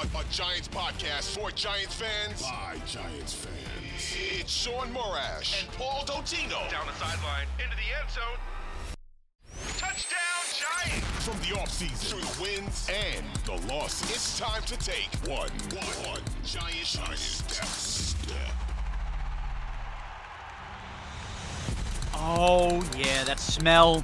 A, a, a Giants podcast for Giants fans by Giants fans. It's Shaun Morash and Paul Dottino. Down the sideline, into the end zone. Touchdown Giants! From the offseason through the wins and the losses, it's time to take one, one, one Giants, Giants step, step. Oh, yeah, that smell,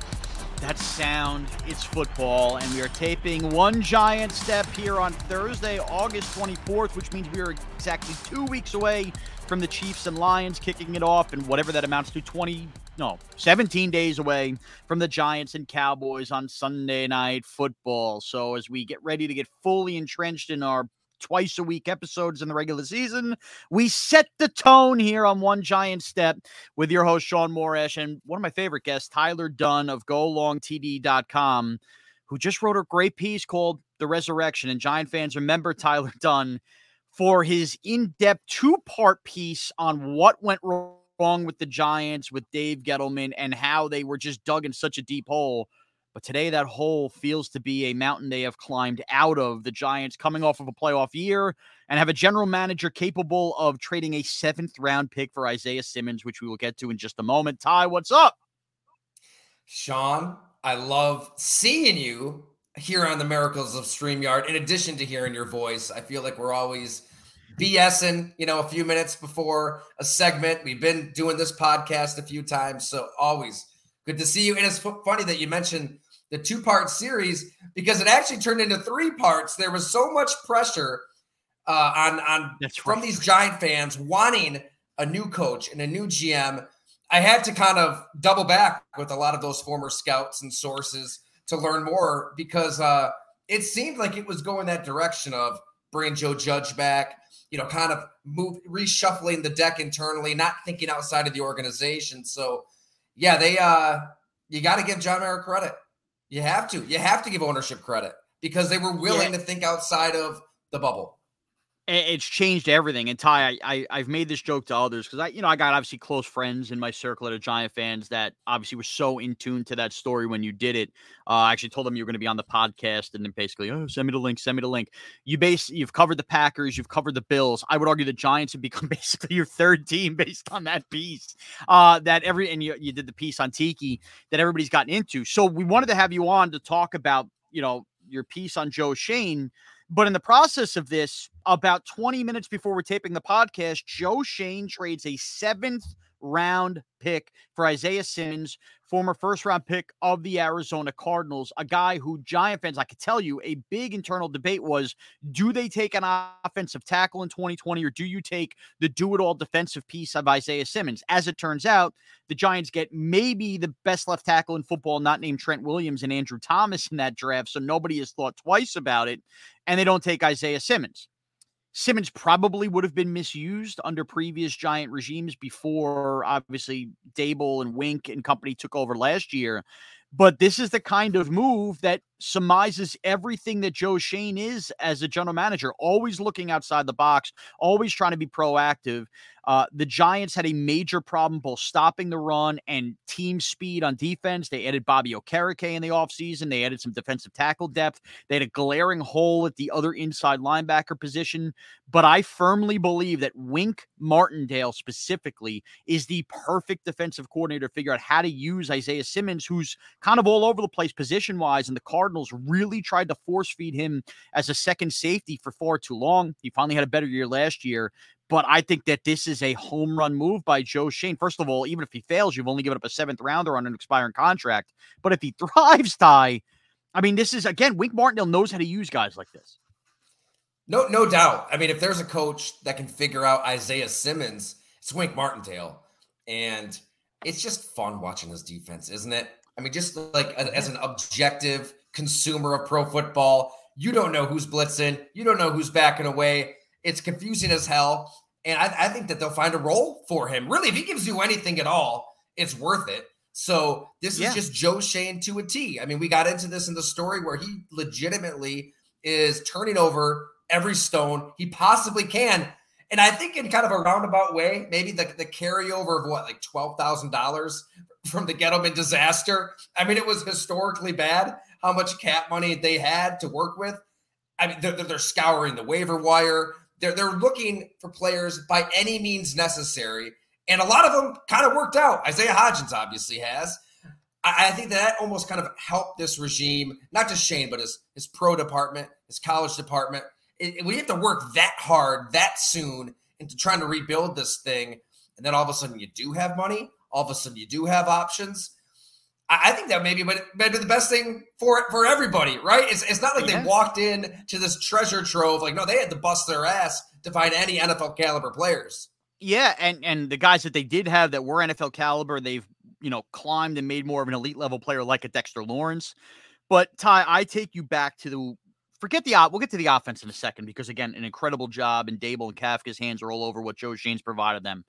that sound, it's football. And we are taping one giant step here on Thursday, August 24th, which means we are exactly two weeks away from the Chiefs and Lions kicking it off, and whatever that amounts to 20, no, 17 days away from the Giants and Cowboys on Sunday night football. So as we get ready to get fully entrenched in our twice a week episodes in the regular season. We set the tone here on One Giant Step with your host, Shaun Morash, and one of my favorite guests, Tyler Dunne of GoLongTD.com, who just wrote a great piece called The Resurrection. And Giant fans remember Tyler Dunne for his in depth two part piece on what went wrong with the Giants with Dave Gettleman and how they were just dug in such a deep hole but today, that hole feels to be a mountain they have climbed out of. The Giants coming off of a playoff year and have a general manager capable of trading a seventh round pick for Isaiah Simmons, which we will get to in just a moment. Ty, what's up? Shaun, I love seeing you here on the Miracles of StreamYard. In addition to hearing your voice, I feel like we're always BSing, you know, a few minutes before a segment. We've been doing this podcast a few times, so always good to see you. And it's funny that you mentioned the two part series because it actually turned into three parts. There was so much pressure uh, on on That's from right. these Giant fans wanting a new coach and a new GM. I had to kind of double back with a lot of those former scouts and sources to learn more because uh, it seemed like it was going that direction of bringing Joe Judge back, you know, kind of move reshuffling the deck internally, not thinking outside of the organization. So, yeah, they uh, you got to give John Mara credit. You have to. You have to give ownership credit because they were willing Yeah. to think outside of the bubble. It's changed everything. And Ty, I, I I've made this joke to others because I, you know, I got obviously close friends in my circle that are Giant fans that obviously were so in tune to that story when you did it. Uh, I actually told them you were going to be on the podcast, and then basically, oh, send me the link, send me the link. You base, you've covered the Packers, you've covered the Bills. I would argue the Giants have become basically your third team based on that piece. Uh, that every and you you did the piece on Tiki that everybody's gotten into. So we wanted to have you on to talk about, you know, your piece on Joe Schoen. But in the process of this, about 20 minutes before we're taping the podcast, Joe Schoen trades a seventh round pick for Isaiah Simmons, former first round pick of the Arizona Cardinals, a guy who Giant fans, I could tell you, a big internal debate was do they take an offensive tackle in 2020 or do you take the do it all defensive piece of Isaiah Simmons? As it turns out, the Giants get maybe the best left tackle in football, not named Trent Williams and Andrew Thomas in that draft. So nobody has thought twice about it. And they don't take Isaiah Simmons. Simmons probably would have been misused under previous Giant regimes before, obviously, Daboll and Wink and company took over last year. But this is the kind of move that surmises everything that Joe Schoen is as a general manager, always looking outside the box, always trying to be proactive. Uh, the Giants had a major problem both stopping the run and team speed on defense. They added Bobby Okereke in the offseason. They added some defensive tackle depth. They had a glaring hole at the other inside linebacker position. But I firmly believe that Wink Martindale specifically is the perfect defensive coordinator to figure out how to use Isaiah Simmons, who's kind of all over the place position wise. And the Cardinals really tried to force feed him as a second safety for far too long. He finally had a better year last year. But I think that this is a home run move by Joe Schoen. First of all, even if he fails, you've only given up a seventh rounder on an expiring contract. But if he thrives, Ty, I mean, this is again, Wink Martindale knows how to use guys like this. No, no doubt. I mean, if there's a coach that can figure out Isaiah Simmons, it's Wink Martindale. And it's just fun watching his defense, isn't it? I mean, just like as an objective consumer of pro football, you don't know who's blitzing, you don't know who's backing away. It's confusing as hell. And I, I think that they'll find a role for him. Really, if he gives you anything at all, it's worth it. So this yeah. is just Joe Schoen to a T. I mean, we got into this in the story where he legitimately is turning over every stone he possibly can. And I think in kind of a roundabout way, maybe the, the carryover of what, like $12,000 from the Gettleman disaster. I mean, it was historically bad how much cap money they had to work with. I mean, they're, they're scouring the waiver wire. They're, they're looking for players by any means necessary. And a lot of them kind of worked out. Isaiah Hodgins obviously has. I, I think that almost kind of helped this regime, not just Schoen, but his, his pro department, his college department it, you have to work that hard that soon into trying to rebuild this thing, and then all of a sudden you do have money, all of a sudden you do have options. I, I think that maybe but maybe the best thing for for everybody, right? It's, it's not like yeah. they walked in to this treasure trove. Like, no, they had to bust their ass to find any NFL caliber players. Yeah, and and the guys that they did have that were NFL caliber, they've you know climbed and made more of an elite level player like a Dexter Lawrence. But Ty, I take you back to the forget the we'll get to the offense in a second because again, an incredible job and Daboll and Kafka's hands are all over what Joe Schoen's provided them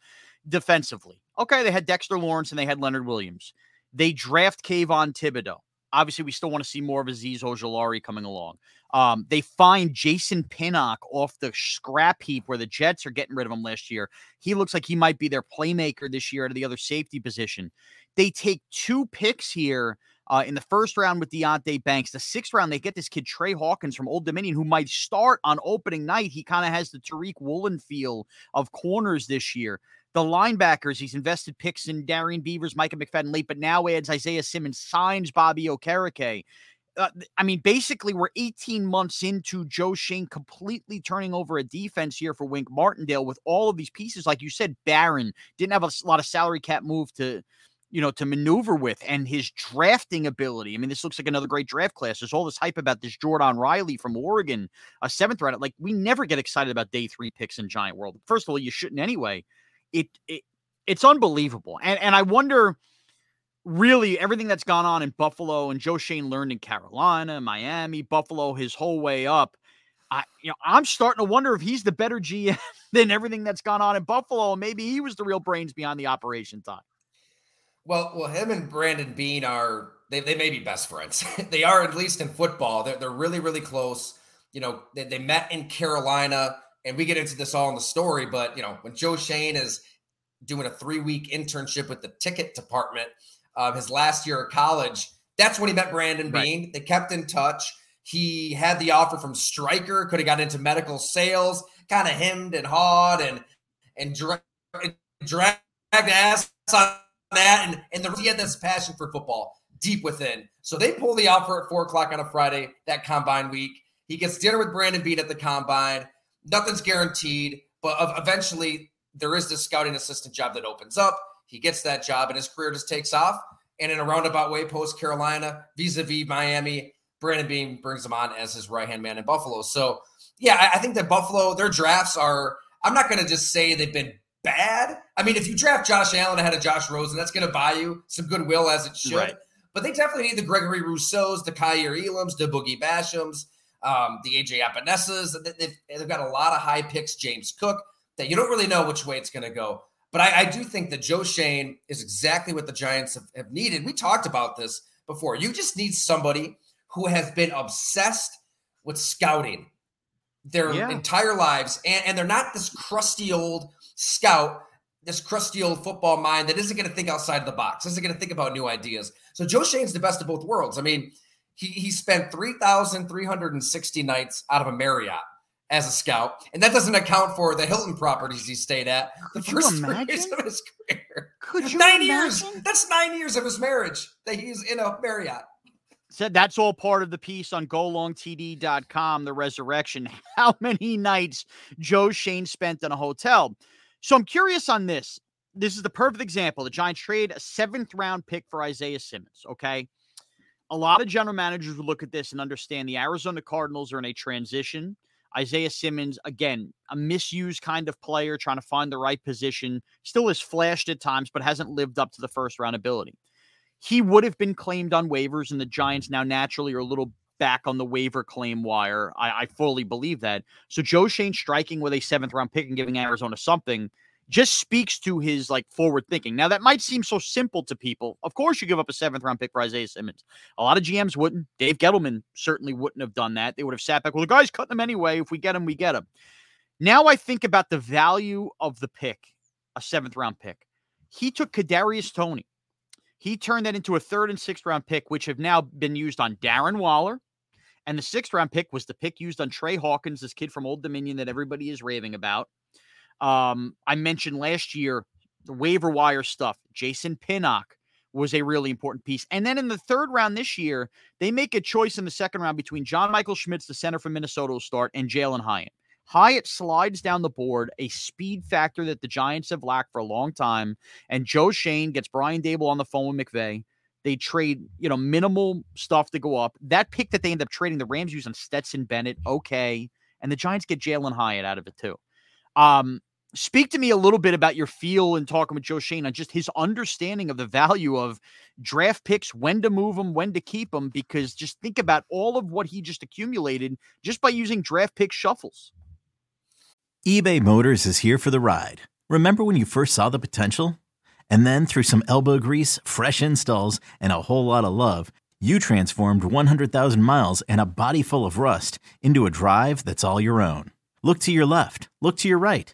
defensively. Okay, they had Dexter Lawrence and they had Leonard Williams. They draft Kayvon Thibodeaux. Obviously, we still want to see more of Azeez Ojulari coming along. Um, they find Jason Pinnock off the scrap heap where the Jets are getting rid of him last year. He looks like he might be their playmaker this year out of the other safety position. They take two picks here uh, in the first round with Deonte Banks. The sixth round, they get this kid Trey Hawkins from Old Dominion, who might start on opening night. He kind of has the Tariq Woolen feel of corners this year. The linebackers, he's invested picks in Darrian Beavers, Micah McFadden late, but now adds Isaiah Simmons, signs Bobby Okereke. Uh, I mean, basically, we're 18 months into Joe Schoen completely turning over a defense here for Wink Martindale with all of these pieces. Like you said, Barron didn't have a lot of salary cap move to you know, to maneuver with and his drafting ability. I mean, this looks like another great draft class. There's all this hype about this Jordon Riley from Oregon, a seventh round. Like, we never get excited about day three picks in Giant World. First of all, you shouldn't anyway. It, it it's unbelievable. And and I wonder really everything that's gone on in Buffalo and Joe Schoen learned in Carolina, Miami, Buffalo, his whole way up. I, you know, I'm starting to wonder if he's the better GM than everything that's gone on in Buffalo. and Maybe he was the real brains behind the operation time. Well, well, him and Brandon Beane are they, they may be best friends. they are at least in football. They're, they're really, really close. You know, they, they met in Carolina, and we get into this all in the story, but you know, when Joe Schoen is doing a three-week internship with the ticket department of his last year of college, that's when he met Brandon right. Beane. They kept in touch. He had the offer from Stryker, could have got into medical sales, kind of hemmed and hawed and and dra- dragged ass on that, and and the, he had this passion for football deep within. So they pull the offer at four o'clock on a Friday that combine week. He gets dinner with Brandon Beane at the combine. Nothing's guaranteed, but eventually there is this scouting assistant job that opens up. He gets that job, and his career just takes off. And in a roundabout way, post Carolina, vis-a-vis Miami, Brandon Beane brings him on as his right hand man in Buffalo. So yeah, I, think that Buffalo, their drafts are. I'm not going to just say they've been bad. I mean, if you draft Josh Allen ahead of Josh Rosen, that's going to buy you some goodwill as it should. Right. But they definitely need the Gregory Rousseaus, the Kaiir Elams, the Boogie Bashams, um, the AJ Epenesas. They've, they've, got a lot of high picks, James Cook, that you don't really know which way it's going to go. But I, I, do think that Joe Schoen is exactly what the Giants have, have needed. We talked about this before. You just need somebody who has been obsessed with scouting their yeah. entire lives, and, and they're not this crusty old scout this crusty old football mind that isn't going to think outside of the box, isn't going to think about new ideas. So Joe Schoen's the best of both worlds. I mean, he he spent 3,360 nights out of a Marriott as a scout, and that doesn't account for the Hilton properties he stayed at the Could first three years of his career. Could you nine imagine? years? That's nine years of his marriage that he's in a Marriott. said that's all part of the piece on golongtd.com, the resurrection. How many nights Joe Schoen spent in a hotel. So I'm curious on this. This is the perfect example. The Giants trade a seventh round pick for Isaiah Simmons. Okay. A lot of general managers would look at this and understand the Arizona Cardinals are in a transition. Isaiah Simmons, again, a misused kind of player, trying to find the right position, still has flashed at times, but hasn't lived up to the first round ability. He would have been claimed on waivers, and the Giants now naturally are a little back on the waiver claim wire. I, I fully believe that. So Joe Schoen striking with a seventh round pick and giving Arizona something just speaks to his like forward thinking. Now that might seem so simple to people. Of course, you give up a seventh round pick for Isaiah Simmons. A lot of GMs wouldn't. Dave Gettleman certainly wouldn't have done that. They would have sat back. Well, the guy's cutting them anyway. If we get him, we get him. Now I think about the value of the pick, a seventh round pick. He took Kadarius Toney. He turned that into a third and sixth round pick, which have now been used on Darren Waller. And the sixth round pick was the pick used on Trey Hawkins, this kid from Old Dominion that everybody is raving about. Um, I mentioned last year the waiver wire stuff. Jason Pinnock was a really important piece. And then in the third round this year, they make a choice in the second round between John Michael Schmitz, the center from Minnesota, will start, and Jalen Hyatt. Hyatt slides down the board, a speed factor that the Giants have lacked for a long time. And Joe Schoen gets Brian Daboll on the phone with McVay. They trade, you know, minimal stuff to go up. That pick that they end up trading, the Rams use on Stetson Bennett, okay. And the Giants get Jalen Hyatt out of it too. Um, speak to me a little bit about your feel and talking with Joe Schoen on just his understanding of the value of draft picks, when to move them, when to keep them, because just think about all of what he just accumulated just by using draft pick shuffles. eBay Motors is here for the ride. Remember when you first saw the potential? And then through some elbow grease, fresh installs, and a whole lot of love, you transformed 100,000 miles and a body full of rust into a drive that's all your own. Look to your left, look to your right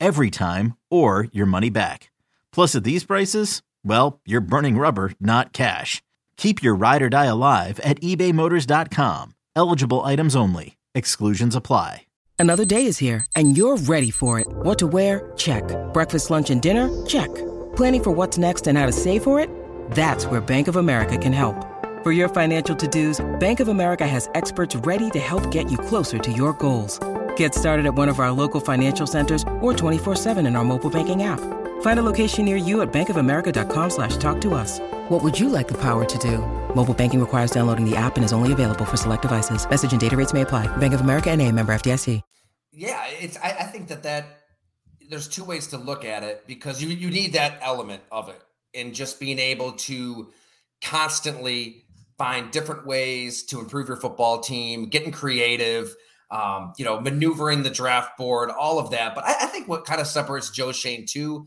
every time, or your money back. Plus, at these prices, well, you're burning rubber, not cash. Keep your ride or die alive at ebaymotors.com. Eligible items only. Exclusions apply. Another day is here, and you're ready for it. What to wear? Check. Breakfast, lunch, and dinner? Check. Planning for what's next and how to save for it? That's where Bank of America can help. For your financial to dos, Bank of America has experts ready to help get you closer to your goals. Get started at one of our local financial centers or 24-7 in our mobile banking app. Find a location near you at bankofamerica.com slash talk to us. What would you like the power to do? Mobile banking requires downloading the app and is only available for select devices. Message and data rates may apply. Bank of America and a member FDIC. Yeah, it's. I, I think that that there's two ways to look at it because you you need that element of it and just being able to constantly find different ways to improve your football team, getting creative – um, you know, maneuvering the draft board, all of that. But I, I think what kind of separates Joe Schoen too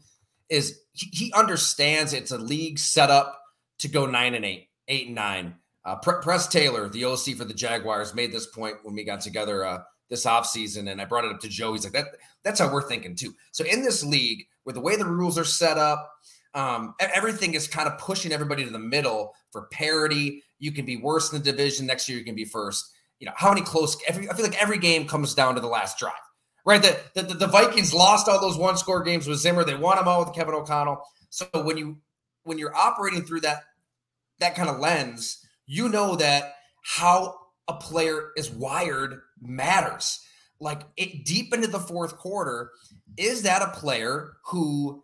is he, he, understands it's a league set up to go nine and eight, eight and nine. Uh, Press Taylor, the OC for the Jaguars, made this point when we got together uh, this offseason, and I brought it up to Joe. He's like, that that's how we're thinking too. So in this league, with the way the rules are set up, um, everything is kind of pushing everybody to the middle for parity. You can be worse in the division next year. You can be first you know, how many close every I feel like every game comes down to the last drive. Right? The, the, the Vikings lost all those one score games with Zimmer. They won them all with Kevin O'Connell. So when you when you're operating through that that kind of lens, you know that how a player is wired matters. Like it deep into the fourth quarter, is that a player who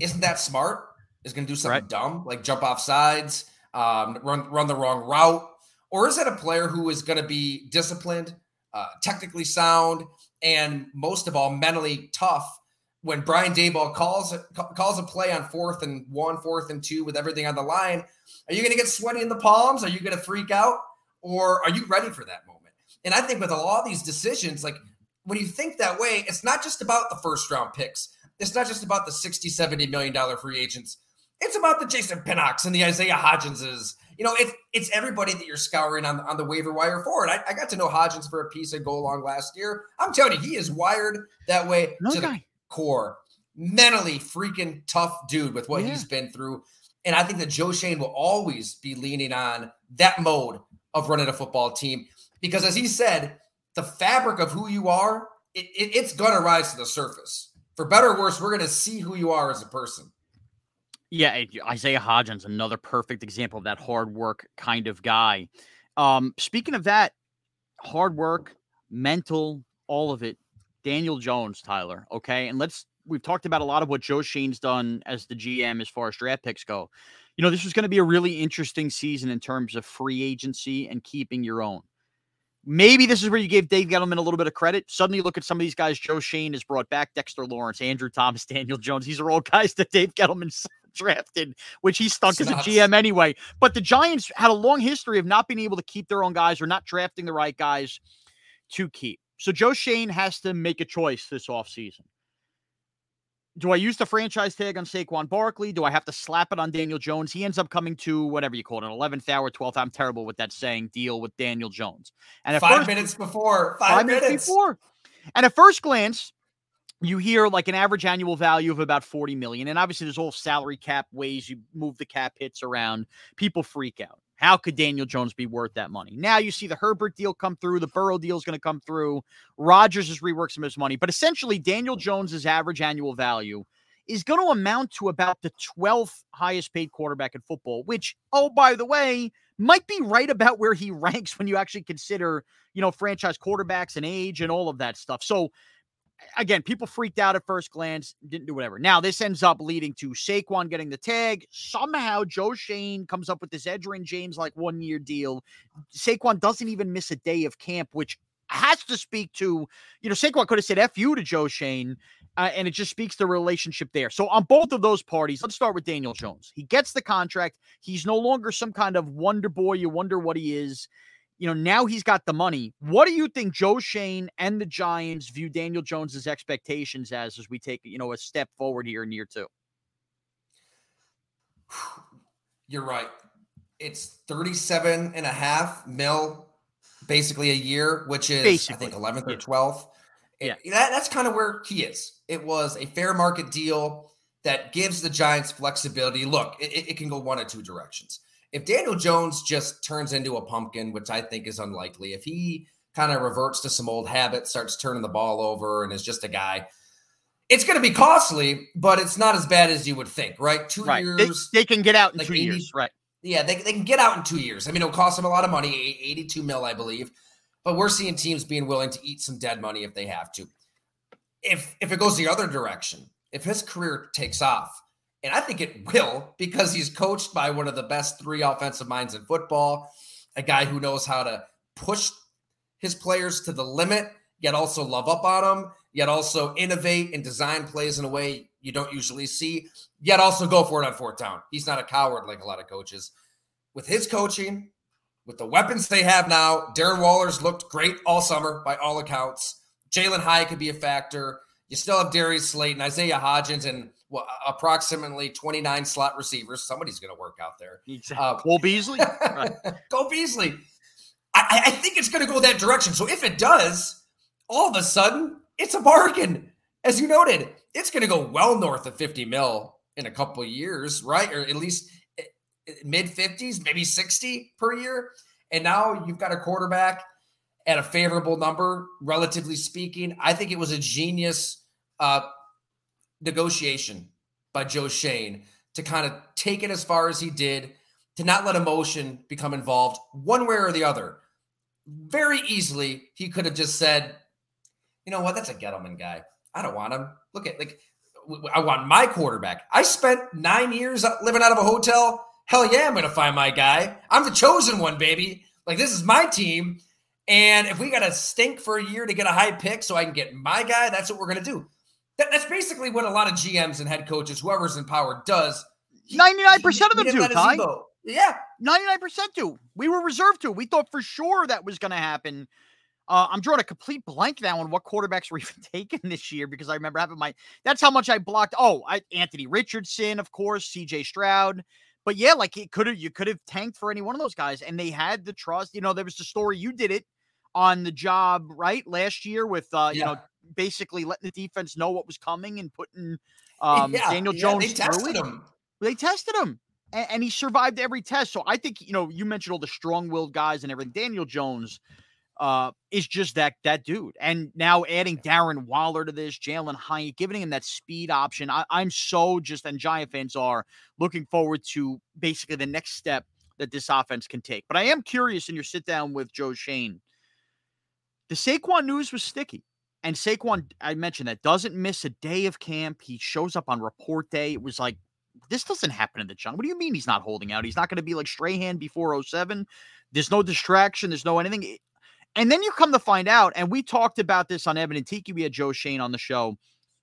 isn't that smart? Is going to do something right. dumb like jump off sides, um, run run the wrong route, or is it a player who is going to be disciplined, uh, technically sound, and most of all, mentally tough? When Brian Daboll calls calls a play on fourth and one, fourth and two, with everything on the line, are you going to get sweaty in the palms? Are you going to freak out, or are you ready for that moment? And I think with a lot of these decisions, like when you think that way, it's not just about the first round picks. It's not just about the 60, 70 million dollar free agents. It's about the Jason Pinnocks and the Isaiah Hodginses you know, it's it's everybody that you're scouring on, on the waiver wire for. And I, I got to know Hodgins for a piece of go along last year. I'm telling you, he is wired that way No to guy. the core. Mentally freaking tough dude with what Yeah. he's been through. And I think that Joe Schoen will always be leaning on that mode of running a football team because, as he said, the fabric of who you are, it, it, it's going to rise to the surface. For better or worse, we're going to see who you are as a person. Yeah, Isaiah Hodgins, another perfect example of that hard work kind of guy. Um, speaking of that, hard work, mental, all of it. Daniel Jones, Tyler. Okay, and let's. We've talked about a lot of what Joe Schoen's done as the GM as far as draft picks go. You know, this was going to be a really interesting season in terms of free agency and keeping your own. Maybe this is where you gave Dave Gettleman a little bit of credit. Suddenly, look at some of these guys. Joe Schoen has brought back Dexter Lawrence, Andrew Thomas, Daniel Jones. These are all guys that Dave Gettleman drafted, which he stunk as a GM anyway. But the Giants had a long history of not being able to keep their own guys or not drafting the right guys to keep. So Joe Schoen has to make a choice this offseason. Do I use the franchise tag on Saquon Barkley? Do I have to slap it on Daniel Jones? He ends up coming to whatever you call it, an 11th hour, 12th. I'm terrible with that saying deal with Daniel Jones. And Five first, minutes before, five, five, minutes. minutes. before. And at first glance, you hear like an average annual value of about 40 million. And obviously, there's all salary cap ways you move the cap hits around. People freak out. How could Daniel Jones be worth that money? Now you see the Herbert deal come through, the Burrow deal is going to come through. Rodgers has reworked some of his money, but essentially, Daniel Jones's average annual value is going to amount to about the 12th highest paid quarterback in football, which, oh, by the way, might be right about where he ranks when you actually consider, you know, franchise quarterbacks and age and all of that stuff. So, again, people freaked out at first glance, didn't do whatever. Now, this ends up leading to Saquon getting the tag. Somehow, Joe Schoen comes up with this Edgerrin James like one year deal. Saquon doesn't even miss a day of camp, which has to speak to, you know, Saquon could have said F you to Joe Schoen, uh, and it just speaks to the relationship there. So, on both of those parties, let's start with Daniel Jones. He gets the contract. He's no longer some kind of wonder boy. You wonder what he is you know, now he's got the money. What do you think Joe Schoen and the Giants view Daniel Jones's expectations as as we take, you know, a step forward here in year two? You're right. It's 37 and a half mil basically a year, which is Basically, I think 11th or yeah. 12th. Yeah. It- that, that's kind of where he is. It was a fair market deal that gives the Giants flexibility. Look, it, it- it can go one of two directions. If Daniel Jones just turns into a pumpkin, which I think is unlikely, if he kind of reverts to some old habits, starts turning the ball over, and is just a guy, it's going to be costly, but it's not as bad as you would think, right? Two Right. They, years. they can get out in like two 80 years. Right. Yeah, they, they can get out in two years. I mean, it'll cost them a lot of money, 82 mil, I believe. But we're seeing teams being willing to eat some dead money if they have to. If if it goes the other direction, if his career takes off, and I think it will because he's coached by one of the best three offensive minds in football, a guy who knows how to push his players to the limit, yet also love up on them, yet also innovate and design plays in a way you don't usually see, yet also go for it on fourth down. He's not a coward like a lot of coaches. With his coaching, with the weapons they have now, Darren Waller's looked great all summer by all accounts. Jalen Hyatt could be a factor. You still have Darius Slayton and Isaiah Hodgins and well, approximately 29 slot receivers. Somebody's going to work out there. Exactly. Uh, Cole Beasley. Right. Go Beasley. I, I think it's going to go that direction. So if it does, all of a sudden, it's a bargain. As you noted, it's going to go well north of 50 mil in a couple of years, right? Or at least mid 50s, maybe 60 per year. And now you've got a quarterback at a favorable number, relatively speaking. I think it was a genius uh, negotiation by Joe Schoen to kind of take it as far as he did, to not let emotion become involved one way or the other. Very easily, he could have just said, you know what, that's a Gettleman guy. I don't want him. Look at, like, I want my quarterback. I spent nine years uh, living out of a hotel. Hell yeah, I'm going to find my guy. I'm the chosen one, baby. Like, this is my team. And if we got to stink for a year to get a high pick so I can get my guy, that's what we're going to do. That, that's basically what a lot of GMs and head coaches, whoever's in power, does. 99% of them do, Ty. Yeah. 99% do. We were reserved to. We thought for sure that was going to happen. Uh, I'm drawing a complete blank now on what quarterbacks were even taken this year because I remember having my. That's how much I blocked. Oh, I, Anthony Richardson, of course, C.J. Stroud, but yeah, like it could have you could have tanked for any one of those guys, and they had the trust. You know, there was the story you did it on the job right last year with uh, you know basically letting the defense know what was coming and putting um, yeah, Daniel yeah, Jones they tested him. They tested him, and, and, he survived every test. So I think you know you mentioned all the strong-willed guys and everything. Daniel Jones uh, is just that that dude, and now adding Darren Waller to this, Jalen Hyatt, giving him that speed option. I, I'm so just and Giant fans are looking forward to basically the next step that this offense can take. But I am curious in your sit down with Joe Schoen. The Saquon news was sticky. And Saquon, I mentioned that, doesn't miss a day of camp. He shows up on report day. It was like, this doesn't happen in the jungle. What do you mean he's not holding out? He's not going to be like Strahan before 07. There's no distraction. There's no anything. Eh, and then you come to find out, and we talked about this on Evan and Tiki. We had Joe Schoen on the show.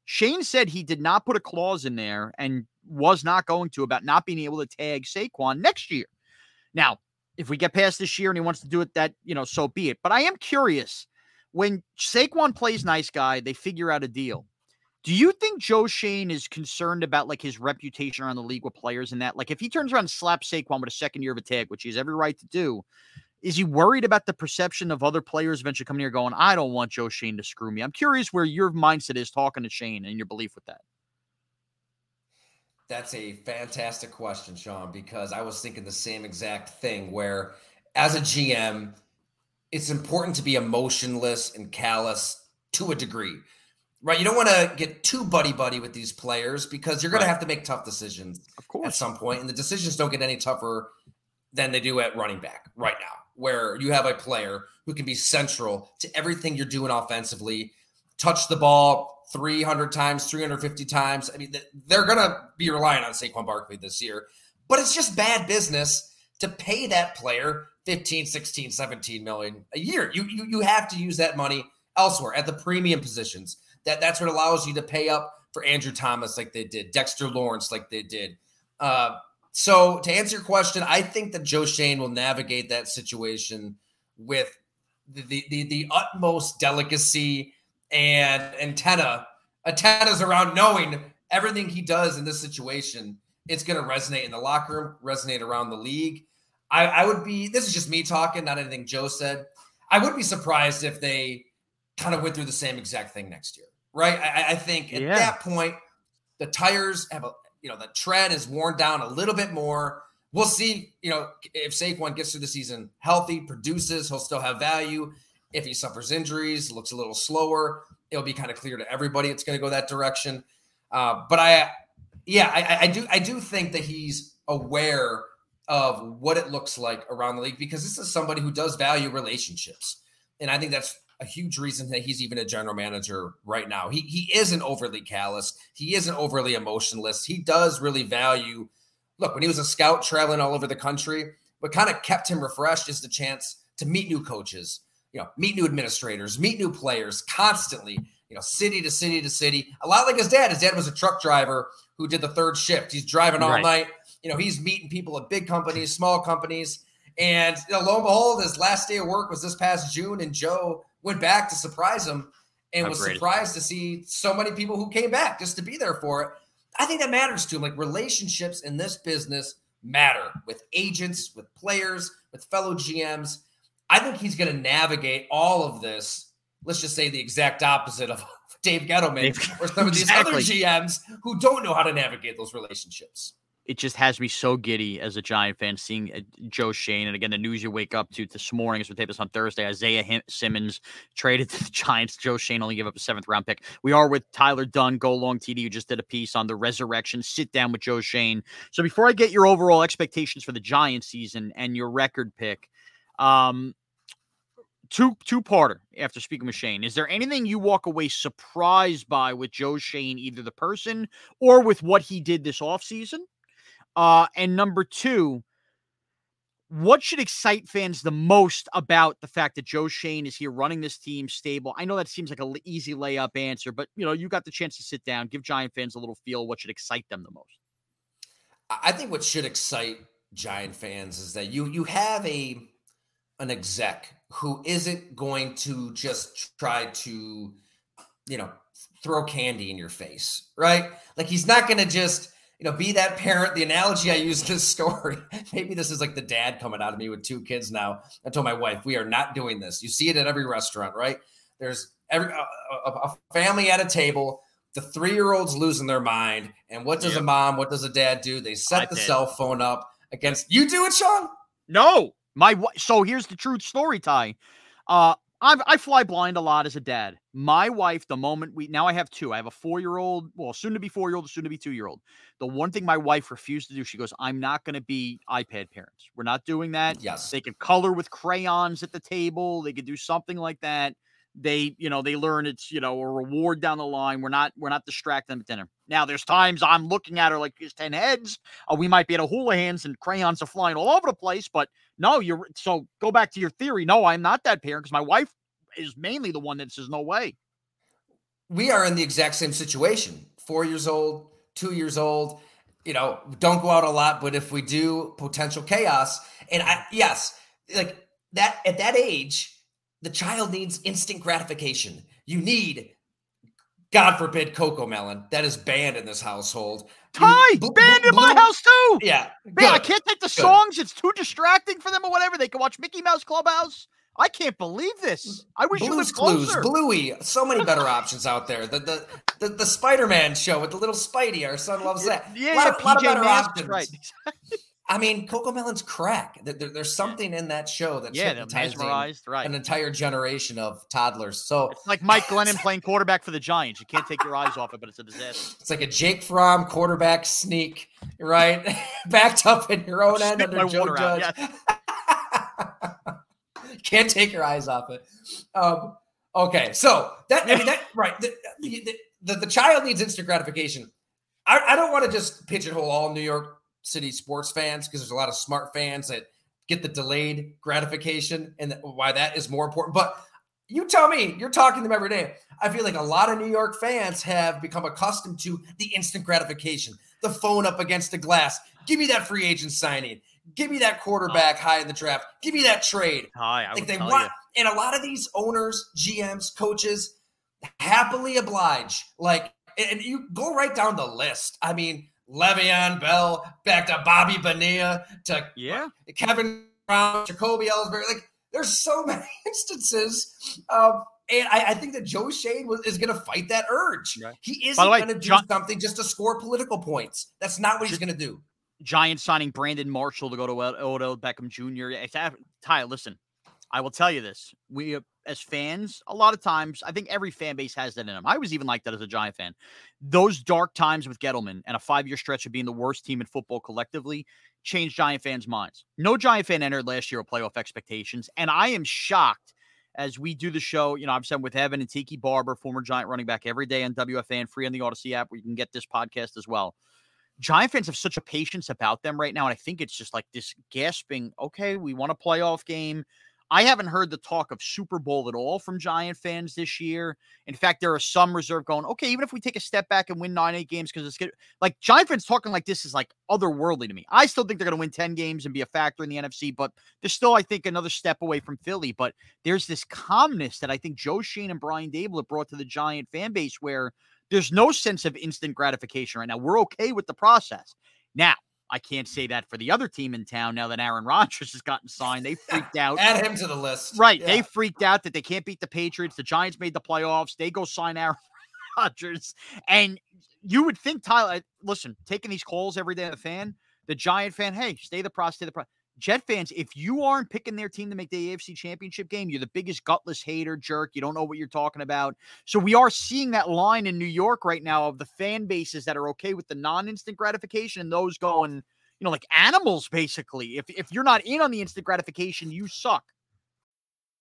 Schoen said he did not put a clause in there and was not going to about not being able to tag Saquon next year. Now, if we get past this year and he wants to do it, that, you know, so be it. But I am curious when Saquon plays nice guy, they figure out a deal. Do you think Joe Schoen is concerned about like his reputation around the league with players and that? Like, if he turns around and slaps Saquon with a second year of a tag, which he has every right to do, is he worried about the perception of other players eventually coming here going, I don't want Joe Schoen to screw me? I'm curious where your mindset is talking to Schoen and your belief with that. That's a fantastic question, Shaun, because I was thinking the same exact thing where as a GM, it's important to be emotionless and callous to a degree, right? You don't want to get too buddy buddy with these players because you're going right. to have to make tough decisions of course. at some point, and the decisions don't get any tougher than they do at running back right now, where you have a player who can be central to everything you're doing offensively, touch the ball 300 times, 350 times. I mean, they're going to be relying on Saquon Barkley this year, but it's just bad business to pay that player 15, 16, 17 million a year. You, you, you have to use that money elsewhere at the premium positions. That that's what allows you to pay up for Andrew Thomas like they did, Dexter Lawrence like they did. Uh, so to answer your question, I think that Joe Schoen will navigate that situation with the the, the, utmost delicacy and antenna antennas around knowing everything he does in this situation. It's going to resonate in the locker room, resonate around the league I, I would be, this is just me talking, not anything Joe said. I would be surprised if they kind of went through the same exact thing next year, right? I, I think at yeah. that point, the tires have a, you know, the tread is worn down a little bit more. We'll see, you know, if Saquon gets through the season healthy, produces, he'll still have value. If he suffers injuries, looks a little slower, it'll be kind of clear to everybody it's going to go that direction. Uh, but I, yeah, I, I do, I do think that he's aware of what it looks like around the league because this is somebody who does value relationships. And I think that's a huge reason that he's even a general manager right now. He he isn't overly callous. He isn't overly emotionless. He does really value. Look, when he was a scout traveling all over the country, what kind of kept him refreshed is the chance to meet new coaches, you know, meet new administrators, meet new players constantly, you know, city to city to city. A lot like his dad. His dad was a truck driver who did the third shift. He's driving all right. night you know, he's meeting people at big companies, small companies. And you know, lo and behold, his last day of work was this past June, and Joe went back to surprise him and was surprised to see so many people who came back just to be there for it. I think that matters to him. Like relationships in this business matter with agents, with players, with fellow GMs. I think he's going to navigate all of this. Let's just say the exact opposite of Dave Gettleman or some of these exactly. other GMs who don't know how to navigate those relationships it just has me so giddy as a Giant fan seeing uh, Joe Schoen. And again, the news you wake up to this morning as we tape this on Thursday Isaiah Simmons traded to the Giants. Joe Schoen only gave up a seventh round pick. We are with Tyler Dunne, Go Long TD, who just did a piece on the resurrection. Sit down with Joe Schoen. So before I get your overall expectations for the Giant season and your record pick, um, two two parter after speaking with Schoen. Is there anything you walk away surprised by with Joe Schoen, either the person or with what he did this offseason? Uh, and number two, what should excite fans the most about the fact that Joe Schoen is here running this team stable? I know that seems like an easy layup answer, but you know, you got the chance to sit down, give Giant fans a little feel. What should excite them the most? I think what should excite Giant fans is that you you have a an exec who isn't going to just try to, you know, throw candy in your face, right? Like he's not going to just you know, be that parent. The analogy I use in this story, maybe this is like the dad coming out of me with two kids now. I told my wife, we are not doing this. You see it at every restaurant, right? There's every a, a family at a table. The three year olds losing their mind. And what does yep. a mom, what does a dad do? They set I the did. cell phone up against you. Do it, Shaun? No, my so here's the truth story, Ty. Uh, i I fly blind a lot as a dad. My wife, the moment we now I have two. I have a four year old, well, soon to be four year old, soon to be two year old. The one thing my wife refused to do, she goes, I'm not going to be iPad parents. We're not doing that. Yes. They can color with crayons at the table. They could do something like that. They, you know, they learn it's, you know, a reward down the line. We're not, we're not distracting them at dinner. Now, there's times I'm looking at her like there's 10 heads. Uh, we might be at a Houlihan's and crayons are flying all over the place. But no, you're so go back to your theory. No, I'm not that parent because my wife is mainly the one that says no way. We are in the exact same situation. Four years old, two years old. You know, don't go out a lot, but if we do, potential chaos. And I, yes, like that at that age, the child needs instant gratification. You need, God forbid, Cocomelon. That is banned in this household. Ty, bl- banned in my house too. Yeah, man, I can't take the good. songs. It's too distracting for them or whatever. They can watch Mickey Mouse Clubhouse. I can't believe this. I wish Blues you Clues, Bluey. So many better options out there. The the the, the Spider Man show with the little Spidey. Our son loves that. Yeah, a lot, yeah, of, lot of better options. Right. I mean, Cocomelon's crack. There, there's something in that show that's yeah, mesmerized, right? An entire generation of toddlers. So it's like Mike Glennon playing quarterback for the Giants. You can't take your eyes off it, but it's a disaster. It's like a Jake Fromm quarterback sneak, right? Backed up in your own end under Joe Judge. Can't take your eyes off it. Um, okay, so that I mean that right. The, the, the, the child needs instant gratification. I, I don't want to just pigeonhole all New York City sports fans because there's a lot of smart fans that get the delayed gratification and why that is more important. But you tell me, you're talking to them every day. I feel like a lot of New York fans have become accustomed to the instant gratification, the phone up against the glass. Give me that free agent signing. Give me that quarterback ah. high in the draft. Give me that trade. Hi, I like they want, you. and a lot of these owners, GMs, coaches happily oblige. Like, and you go right down the list. I mean, Le'Veon Bell back to Bobby Bonilla to yeah, Kevin Brown, Jacoby Ellsbury. Like, there's so many instances. Um, and I, I, think that Joe Schoen was, is going to fight that urge. Right. He isn't going to do John, something just to score political points. That's not what he's going to do. Giants signing Brandon Marshall to go to Odell Beckham Jr. Ty, listen, I will tell you this: we, as fans, a lot of times, I think every fan base has that in them. I was even like that as a Giant fan. Those dark times with Gettleman and a five-year stretch of being the worst team in football collectively changed Giant fans' minds. No Giant fan entered last year with playoff expectations, and I am shocked as we do the show. You know, I've said with Evan and Tiki Barber, former Giant running back, every day on WFAN, free on the Audacy app, where you can get this podcast as well. Giant fans have such a patience about them right now. And I think it's just like this gasping, okay, we want a playoff game. I haven't heard the talk of Super Bowl at all from Giant fans this year. In fact, there are some reserve going, okay, even if we take a step back and win nine, eight games, because it's good. Like Giant fans talking like this is like otherworldly to me. I still think they're going to win 10 games and be a factor in the NFC, but they're still, I think, another step away from Philly. But there's this calmness that I think Joe Schoen and Brian Daboll have brought to the Giant fan base where there's no sense of instant gratification right now. We're okay with the process. Now, I can't say that for the other team in town now that Aaron Rodgers has gotten signed. They freaked out. Add him to the list. Right. Yeah. They freaked out that they can't beat the Patriots. The Giants made the playoffs. They go sign Aaron Rodgers. And you would think, Tyler, listen, taking these calls every day of the fan, the Giant fan, hey, stay the process, stay the process. Jet fans, if you aren't picking their team to make the AFC championship game, you're the biggest gutless hater, jerk. You don't know what you're talking about. So we are seeing that line in New York right now of the fan bases that are okay with the non-instant gratification and those going, you know, like animals basically. If if you're not in on the instant gratification, you suck.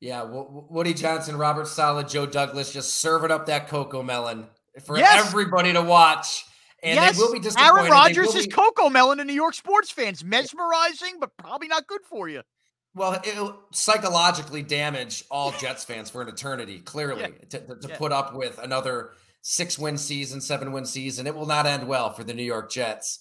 Yeah, Woody Johnson, Robert Saleh, Joe Douglas just serving up that Cocomelon for yes. everybody to watch. and yes, they will be disappointed. Aaron Rodgers is be, Cocomelon in New York sports fans. Mesmerizing, but probably not good for you. Well, it'll psychologically damage all Jets fans for an eternity, clearly, Yeah. to, to Yeah. put up with another six win season, seven win season. It will not end well for the New York Jets.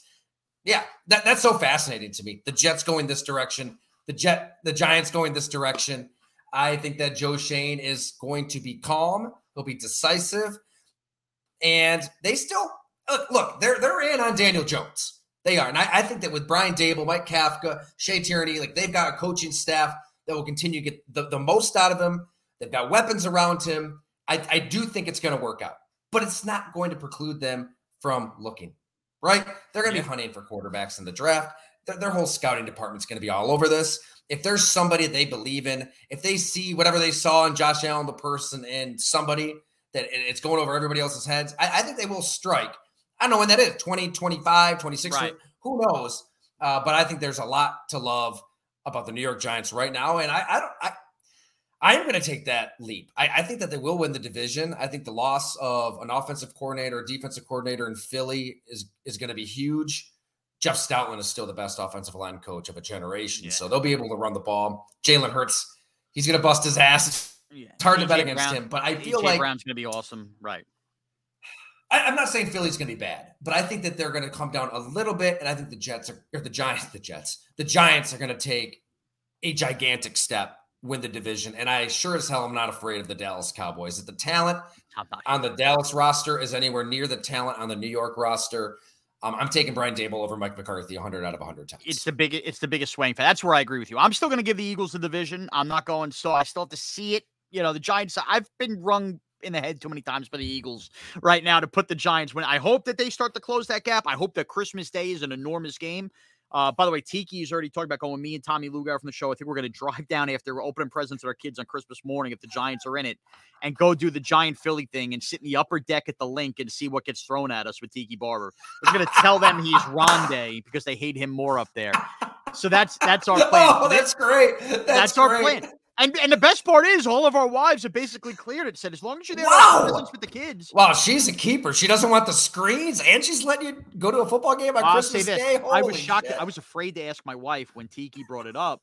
Yeah, that, that's so fascinating to me. The Jets going this direction, the Jet, the Giants going this direction. I think that Joe Schoen is going to be calm. He'll be decisive, and they still look. Look, they're they're in on Daniel Jones. They are, and I, I think that with Brian Daboll, Mike Kafka, Shea Tierney, like they've got a coaching staff that will continue to get the, the most out of him. They've got weapons around him. I, I do think it's going to work out, but it's not going to preclude them from looking. Right? They're going to Yeah. be hunting for quarterbacks in the draft. Their, their whole scouting department's going to be all over this. If there's somebody they believe in, if they see whatever they saw in Josh Allen, the person, and somebody that it's going over everybody else's heads, I, I think they will strike. I don't know when that is 20, 25, 26, Right. who knows? Uh, but I think there's a lot to love about the New York Giants right now. And I, I don't, I, I am going to take that leap. I, I think that they will win the division. I think the loss of an offensive coordinator, defensive coordinator in Philly is is going to be huge. Jeff Stoutland is still the best offensive line coach of a generation, Yeah. so they'll be able to run the ball. Jalen Hurts, he's going to bust his ass. Yeah. It's hard to bet against Brown- him, but I feel like Brown's going to be awesome. Right. I, I'm not saying Philly's going to be bad, but I think that they're going to come down a little bit, and I think the Jets are or the Giants, the Jets, the Giants are going to take a gigantic step, win the division, and I sure as hell am not afraid of the Dallas Cowboys. If the talent on the Dallas roster is anywhere near the talent on the New York roster, um, I'm taking Brian Daboll over Mike McCarthy 100 out of 100 times. It's the big. It's the biggest swing. fa- That's where I agree with you. I'm still going to give the Eagles the division. I'm not going. So I still have to see it. You know, the Giants. I've been rung in the head too many times by the Eagles right now to put the Giants win. I hope that they start to close that gap. I hope that Christmas Day is an enormous game. Uh, by the way, Tiki has already talked about going me and Tommy Lugar from the show. I think we're going to drive down after we're opening presents at our kids on Christmas morning if the Giants are in it and go do the Giant Philly thing and sit in the upper deck at the Linc and see what gets thrown at us with Tiki Barber. We're going to tell them he's Rondé because they hate him more up there. So that's that's our plan. Oh, that's great. That's, That's our great. plan. And and the best part is all of our wives have basically cleared it. Said as long as you're there Wow. presents with the kids. Wow, she's a keeper. She doesn't want the screens, and she's letting you go to a football game on I'll Christmas Day. I was shocked. shit. I was afraid to ask my wife when Tiki brought it up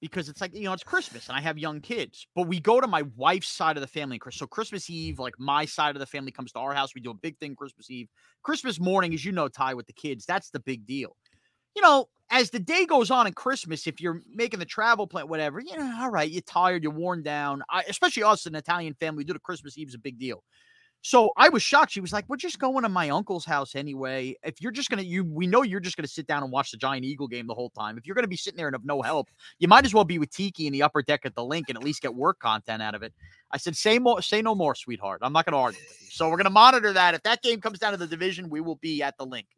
because it's like you know it's Christmas and I have young kids, but we go to my wife's side of the family. So Christmas Eve, like my side of the family comes to our house. We do a big thing Christmas Eve. Christmas morning, as you know, Ty with the kids, that's the big deal. You know, as the day goes on in Christmas, if you're making the travel plan, whatever, you know, all right, you're tired, you're worn down. I, especially us, an Italian family, do the Christmas Eve is a big deal. So I was shocked. She was like, "We're just going to my uncle's house anyway. If you're just gonna, you, we know you're just gonna sit down and watch the Giant Eagle game the whole time. If you're gonna be sitting there and have no help, you might as well be with Tiki in the upper deck at the Linc and at least get work content out of it." I said, "Say more, say no more, sweetheart. I'm not gonna argue with you. So we're gonna monitor that. If that game comes down to the division, we will be at the Linc.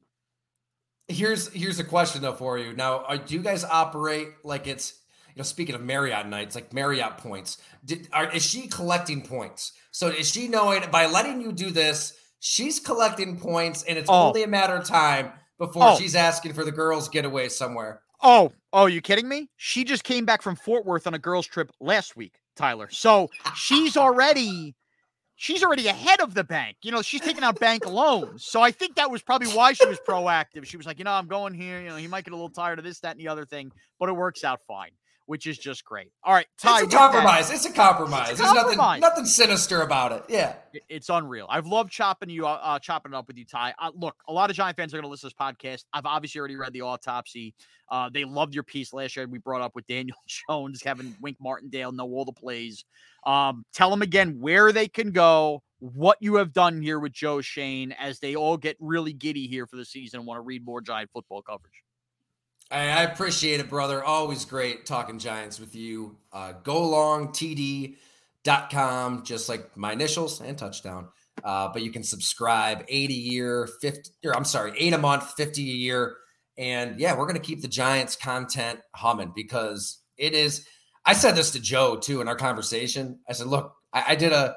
Here's here's a question though for you. Now, are, do you guys operate like it's you know speaking of Marriott nights, like Marriott points? Did, are, is she collecting points? So is she knowing by letting you do this, she's collecting points, and it's Oh. only a matter of time before Oh. she's asking for the girls' getaway somewhere. Oh, oh, you kidding me? She just came back from Fort Worth on a girls' trip last week, Tyler. So she's already she's already ahead of the bank. You know, she's taking out bank loans. So I think that was probably why she was proactive. She was like, you know, I'm going here. You know, he might get a little tired of this, that, and the other thing, but it works out fine, which is just great. All right, Ty. it's a with that- compromise. It's a compromise. It's a There's compromise. nothing nothing sinister about it. Yeah. It's unreal. I've loved chopping you, uh, uh, chopping it up with you, Ty. Uh, look, a lot of Giant fans are going to listen to this podcast. I've obviously already read the autopsy. Uh, they loved your piece last year. We brought up with Daniel Jones, having Wink Martindale know all the plays. Um, tell them again where they can go, what you have done here with Joe Schoen, as they all get really giddy here for the season and want to read more Giant football coverage. I, appreciate it, brother. Always great talking Giants with you. Uh, golongtd.com, just like my initials and touchdown. Uh, but you can subscribe 80 a year, 50, or I'm sorry, eight a month, 50 a year. And yeah, we're going to keep the Giants content humming because it is. I said this to Joe too in our conversation. I said, look, I, I did a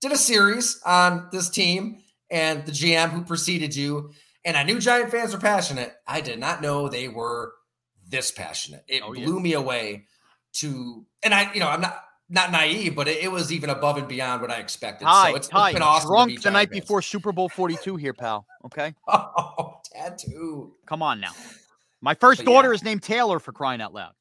did a series on this team and the GM who preceded you and I knew Giant fans were passionate. I did not know they were this passionate. It Oh, yeah. blew me away to, and I, you know, I'm not not naive, but it, it, was even above and beyond what I expected. Hi, so it's, hi. it's been awesome. Drunk the night before Super Bowl 42 here, pal. Okay. Oh, tattoo. Come on now. My first but daughter yeah. is named Taylor for crying out loud.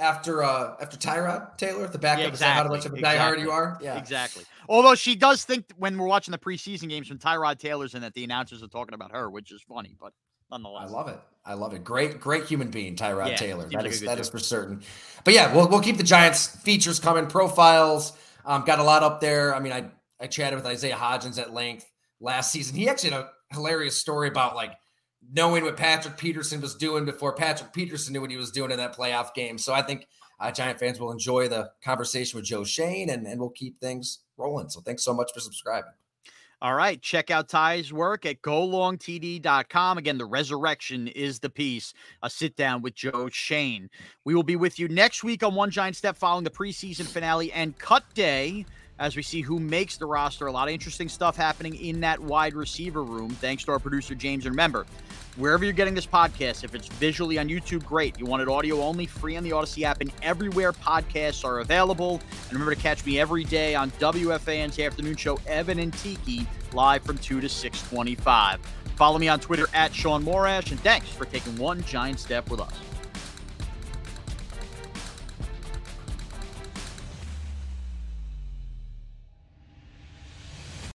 After uh after Tyrod Taylor, the backup, yeah, exactly. how much of a exactly. diehard you are. Yeah, exactly. Although she does think when we're watching the preseason games when Tyrod Taylor's in that the announcers are talking about her, which is funny, but nonetheless. I love it. I love it. Great, great human being, Tyrod yeah, Taylor. That is that is for certain. But yeah, we'll we'll keep the Giants features coming, profiles. Um, got a lot up there. I mean, I I chatted with Isaiah Hodgins at length last season. He actually had a hilarious story about like knowing what Patrick Peterson was doing before Patrick Peterson knew what he was doing in that playoff game. So I think uh, Giant fans will enjoy the conversation with Joe Schoen and, and we'll keep things rolling. So thanks so much for subscribing. All right. Check out Ty's work at golongtd.com. Again, The Resurrection is the piece. A sit down with Joe Schoen. We will be with you next week on One Giant Step following the preseason finale and cut day as we see who makes the roster. A lot of interesting stuff happening in that wide receiver room. Thanks to our producer, James. And remember, wherever you're getting this podcast, if it's visually on YouTube, great. You want it audio only, free on the Audacy app, and everywhere podcasts are available. And remember to catch me every day on WFAN's afternoon show, Evan and Tiki, live from 2 to 625. Follow me on Twitter at Shaun Morash, and thanks for taking one giant step with us.